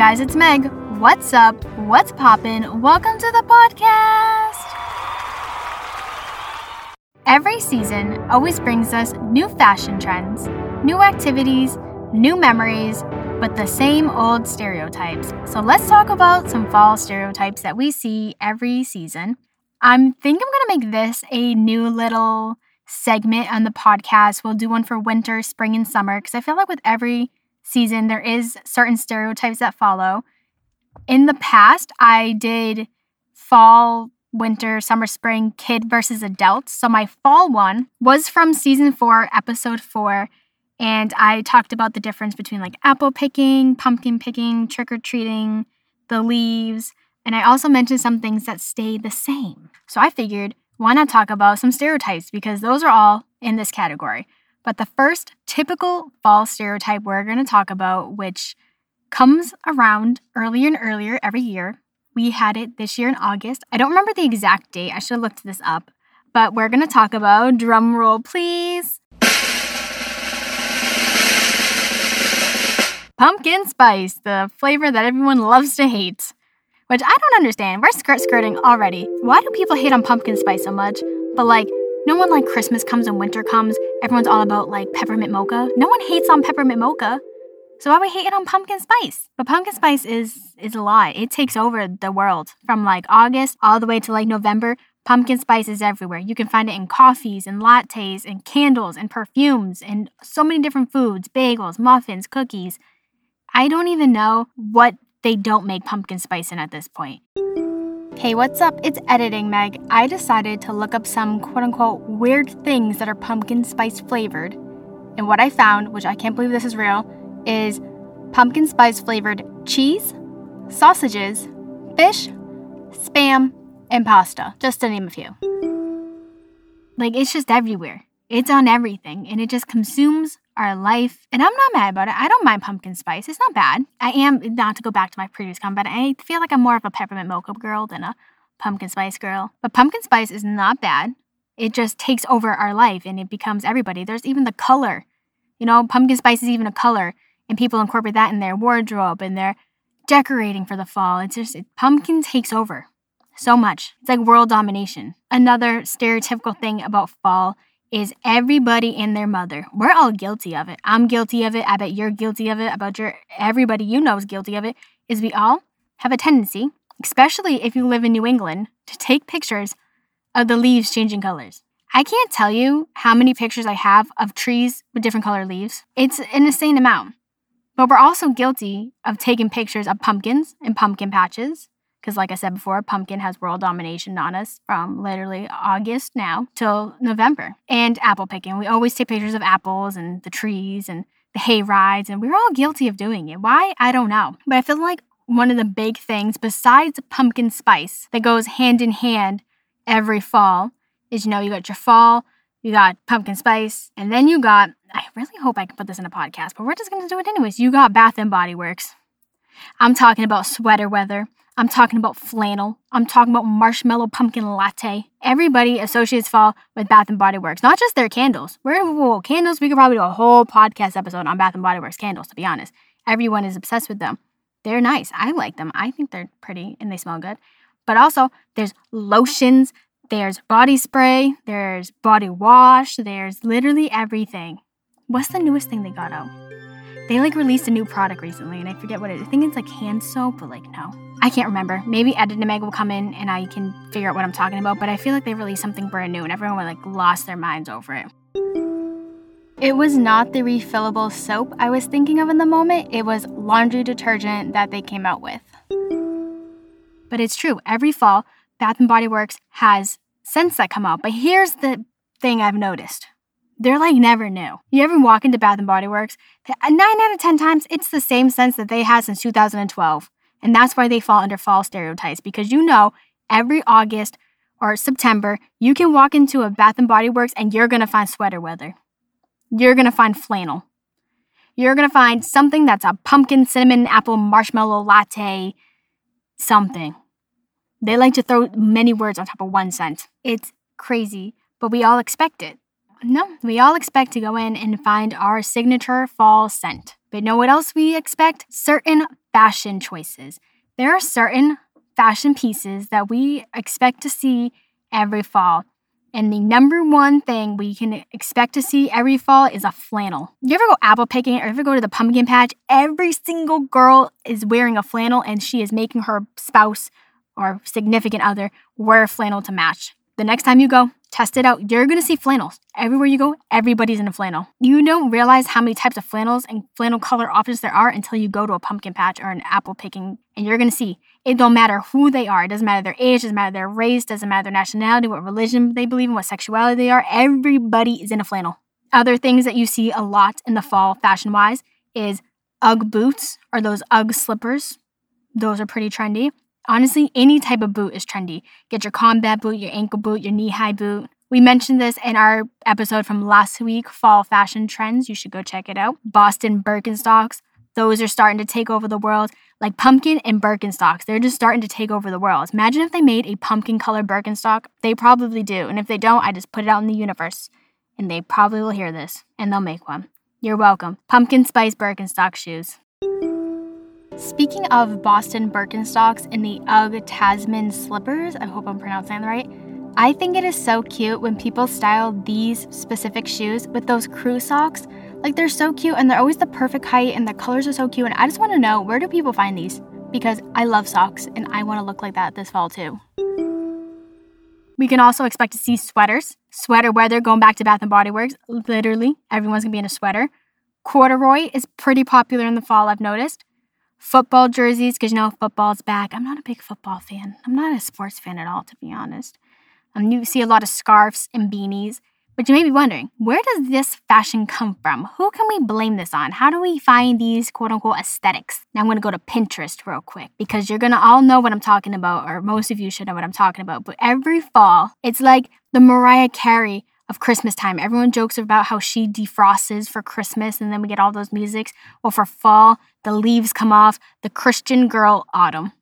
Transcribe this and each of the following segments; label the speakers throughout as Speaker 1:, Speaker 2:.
Speaker 1: guys, it's Meg. What's up? What's poppin'? Welcome to the podcast. Every season always brings us new fashion trends, new activities, new memories, but the same old stereotypes. So let's talk about some fall stereotypes that we see every season. I think I'm gonna make this a new little segment on the podcast. We'll do one for winter, spring, and summer because I feel like with every season there is certain stereotypes that follow. In the past, I did fall, winter, summer, spring, kid versus adults. So my fall one was from season four, episode four. And I talked about the difference between like apple picking, pumpkin picking, trick or treating, the leaves. And I also mentioned some things that stay the same. So I figured, why not talk about some stereotypes because those are all in this category. But the first typical fall stereotype we're going to talk about, which comes around earlier and earlier every year. We had it this year in August. I don't remember the exact date. I should have looked this up. But we're going to talk about drum roll, please. Pumpkin spice, the flavor that everyone loves to hate. Which I don't understand. We're skirt skirting already. Why do people hate on pumpkin spice so much? But like, no one like Christmas comes and winter comes. Everyone's all about like peppermint mocha. No one hates on peppermint mocha. So why we hate it on pumpkin spice? But pumpkin spice is is a lie. It takes over the world from like August all the way to like November. Pumpkin spice is everywhere. You can find it in coffees and lattes and candles and perfumes and so many different foods, bagels, muffins, cookies. I don't even know what they don't make pumpkin spice in at this point. Hey, what's up? It's editing Meg. I decided to look up some quote unquote weird things that are pumpkin spice flavored. And what I found, which I can't believe this is real, is pumpkin spice flavored cheese, sausages, fish, spam, and pasta, just to name a few. Like, it's just everywhere. It's on everything, and it just consumes our life. And I'm not mad about it. I don't mind pumpkin spice. It's not bad. I am, not to go back to my previous comment, I feel like I'm more of a peppermint mocha girl than a pumpkin spice girl. But pumpkin spice is not bad. It just takes over our life and it becomes everybody. There's even the color. You know, pumpkin spice is even a color and people incorporate that in their wardrobe and their decorating for the fall. It's just it, pumpkin takes over so much. It's like world domination. Another stereotypical thing about fall is everybody and their mother. We're all guilty of it. I'm guilty of it. I bet you're guilty of it. About your everybody you know is guilty of it. Is we all have a tendency, especially if you live in New England, to take pictures of the leaves changing colors. I can't tell you how many pictures I have of trees with different color leaves. It's an insane amount. But we're also guilty of taking pictures of pumpkins and pumpkin patches. Because, like I said before, pumpkin has world domination on us from literally August now till November. And apple picking. We always take pictures of apples and the trees and the hay rides, and we're all guilty of doing it. Why? I don't know. But I feel like one of the big things, besides pumpkin spice, that goes hand in hand every fall is you know, you got your fall, you got pumpkin spice, and then you got I really hope I can put this in a podcast, but we're just going to do it anyways. You got Bath and Body Works. I'm talking about sweater weather. I'm talking about flannel. I'm talking about marshmallow pumpkin latte. Everybody associates fall with Bath and Body Works, not just their candles. We're well, candles. We could probably do a whole podcast episode on Bath and Body Works candles. To be honest, everyone is obsessed with them. They're nice. I like them. I think they're pretty and they smell good. But also, there's lotions. There's body spray. There's body wash. There's literally everything. What's the newest thing they got out? They like released a new product recently, and I forget what it is. I think it's like hand soap, but like no, I can't remember. Maybe editing Meg will come in and I can figure out what I'm talking about. But I feel like they released something brand new, and everyone like lost their minds over it. It was not the refillable soap I was thinking of in the moment. It was laundry detergent that they came out with. But it's true. Every fall, Bath and Body Works has scents that come out. But here's the thing I've noticed they're like never new. You ever walk into Bath and Body Works? Nine out of ten times, it's the same scents that they had since 2012, and that's why they fall under fall stereotypes. Because you know, every August or September, you can walk into a Bath and Body Works and you're gonna find sweater weather. You're gonna find flannel. You're gonna find something that's a pumpkin, cinnamon, apple, marshmallow latte, something. They like to throw many words on top of one scent. It's crazy, but we all expect it. No, we all expect to go in and find our signature fall scent. But know what else we expect? Certain fashion choices. There are certain fashion pieces that we expect to see every fall. And the number one thing we can expect to see every fall is a flannel. You ever go apple picking or ever go to the pumpkin patch? Every single girl is wearing a flannel and she is making her spouse or significant other wear flannel to match. The next time you go, test it out. You're gonna see flannels. Everywhere you go, everybody's in a flannel. You don't realize how many types of flannels and flannel color options there are until you go to a pumpkin patch or an apple picking, and you're gonna see it don't matter who they are. It doesn't matter their age, it doesn't matter their race, doesn't matter their nationality, what religion they believe in, what sexuality they are. Everybody is in a flannel. Other things that you see a lot in the fall fashion wise is Ugg boots or those Ugg slippers. Those are pretty trendy. Honestly, any type of boot is trendy. Get your combat boot, your ankle boot, your knee high boot. We mentioned this in our episode from last week, Fall Fashion Trends. You should go check it out. Boston Birkenstocks, those are starting to take over the world. Like pumpkin and Birkenstocks, they're just starting to take over the world. Imagine if they made a pumpkin colored Birkenstock. They probably do. And if they don't, I just put it out in the universe. And they probably will hear this and they'll make one. You're welcome. Pumpkin Spice Birkenstock shoes. Speaking of Boston Birkenstocks and the Ugg Tasman slippers, I hope I'm pronouncing that right. I think it is so cute when people style these specific shoes with those crew socks. Like they're so cute and they're always the perfect height and the colors are so cute. And I just want to know where do people find these? Because I love socks and I want to look like that this fall too. We can also expect to see sweaters, sweater weather going back to Bath and Body Works. Literally, everyone's gonna be in a sweater. Corduroy is pretty popular in the fall, I've noticed football jerseys because you know football's back. I'm not a big football fan. I'm not a sports fan at all, to be honest. Um, you see a lot of scarves and beanies, but you may be wondering, where does this fashion come from? Who can we blame this on? How do we find these quote unquote aesthetics? Now I'm going to go to Pinterest real quick because you're going to all know what I'm talking about, or most of you should know what I'm talking about. But every fall, it's like the Mariah Carey of Christmas time. Everyone jokes about how she defrosts for Christmas and then we get all those musics. Well, for fall, the leaves come off, the Christian girl autumn.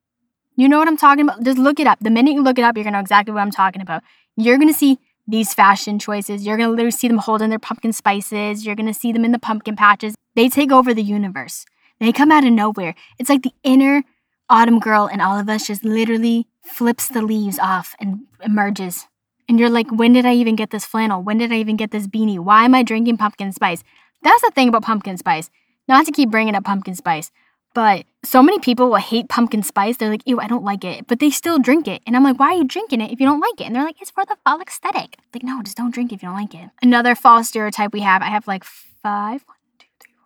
Speaker 1: You know what I'm talking about? Just look it up. The minute you look it up, you're going to know exactly what I'm talking about. You're going to see these fashion choices. You're going to literally see them holding their pumpkin spices. You're going to see them in the pumpkin patches. They take over the universe. They come out of nowhere. It's like the inner autumn girl in all of us just literally flips the leaves off and emerges and you're like, when did I even get this flannel? When did I even get this beanie? Why am I drinking pumpkin spice? That's the thing about pumpkin spice. Not to keep bringing up pumpkin spice, but so many people will hate pumpkin spice. They're like, ew, I don't like it. But they still drink it. And I'm like, why are you drinking it if you don't like it? And they're like, it's for the fall aesthetic. Like, no, just don't drink it if you don't like it. Another fall stereotype we have, I have like five,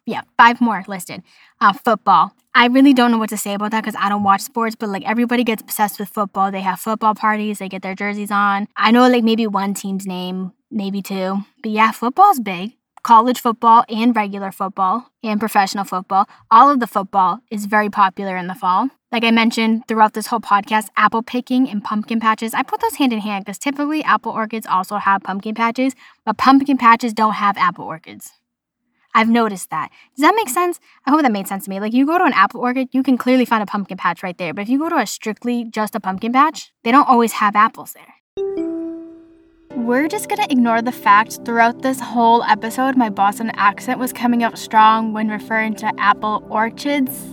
Speaker 1: yeah, five more listed. Uh, football. I really don't know what to say about that because I don't watch sports, but like everybody gets obsessed with football. They have football parties, they get their jerseys on. I know like maybe one team's name, maybe two. But yeah, football's big. College football and regular football and professional football. All of the football is very popular in the fall. Like I mentioned throughout this whole podcast, apple picking and pumpkin patches, I put those hand in hand because typically apple orchids also have pumpkin patches, but pumpkin patches don't have apple orchids. I've noticed that. Does that make sense? I hope that made sense to me. Like you go to an apple orchard, you can clearly find a pumpkin patch right there. But if you go to a strictly just a pumpkin patch, they don't always have apples there. We're just gonna ignore the fact throughout this whole episode my Boston accent was coming out strong when referring to apple orchards.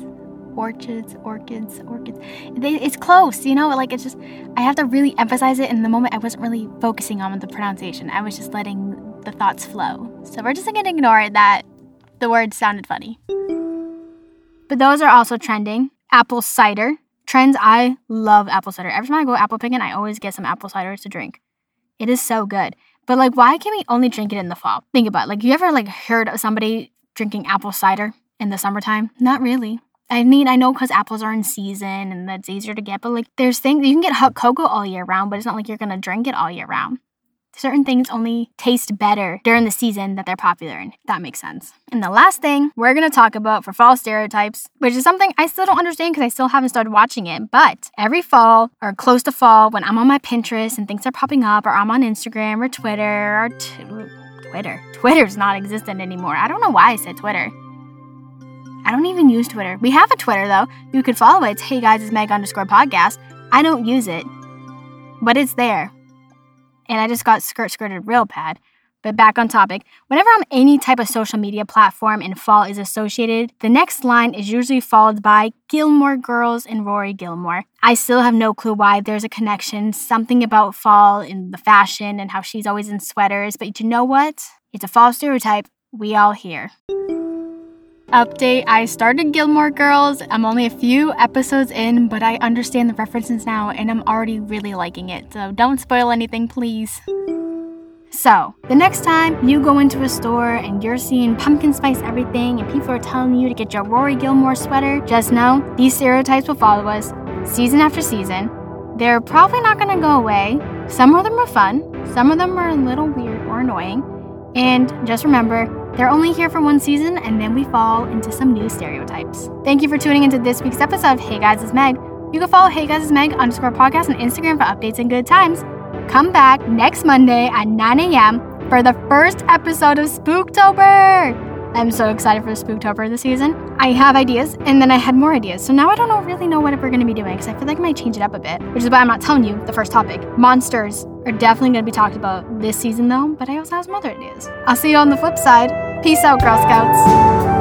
Speaker 1: Orchards, orchids, orchids. They, it's close, you know, like it's just, I have to really emphasize it. In the moment, I wasn't really focusing on the pronunciation. I was just letting the thoughts flow. So we're just gonna ignore that the words sounded funny. But those are also trending. Apple cider. Trends, I love apple cider. Every time I go apple picking, I always get some apple cider to drink. It is so good. But like, why can we only drink it in the fall? Think about it. Like, you ever like heard of somebody drinking apple cider in the summertime? Not really. I mean, I know because apples are in season and that's easier to get, but like, there's things you can get hot cocoa all year round, but it's not like you're gonna drink it all year round certain things only taste better during the season that they're popular in. that makes sense. And the last thing we're gonna talk about for fall stereotypes, which is something I still don't understand because I still haven't started watching it, but every fall or close to fall, when I'm on my Pinterest and things are popping up, or I'm on Instagram or Twitter or t- Twitter. Twitter's not existent anymore. I don't know why I said Twitter. I don't even use Twitter. We have a Twitter though. You could follow it. It's hey guys, it's Meg underscore podcast. I don't use it, but it's there and I just got skirt skirted real bad. But back on topic, whenever I'm any type of social media platform and fall is associated, the next line is usually followed by Gilmore Girls and Rory Gilmore. I still have no clue why there's a connection, something about fall in the fashion and how she's always in sweaters, but you know what? It's a fall stereotype we all hear. Update I started Gilmore Girls. I'm only a few episodes in, but I understand the references now and I'm already really liking it. So don't spoil anything, please. So, the next time you go into a store and you're seeing pumpkin spice everything and people are telling you to get your Rory Gilmore sweater, just know these stereotypes will follow us season after season. They're probably not going to go away. Some of them are fun, some of them are a little weird or annoying. And just remember, they're only here for one season and then we fall into some new stereotypes. Thank you for tuning into this week's episode of Hey Guys, it's Meg. You can follow Hey Guys, it's Meg underscore podcast on Instagram for updates and good times. Come back next Monday at 9 a.m. for the first episode of Spooktober. I'm so excited for Spooktober this season. I have ideas, and then I had more ideas. So now I don't really know what we're going to be doing because I feel like I might change it up a bit, which is why I'm not telling you the first topic. Monsters are definitely going to be talked about this season, though, but I also have some other ideas. I'll see you on the flip side. Peace out, Girl Scouts.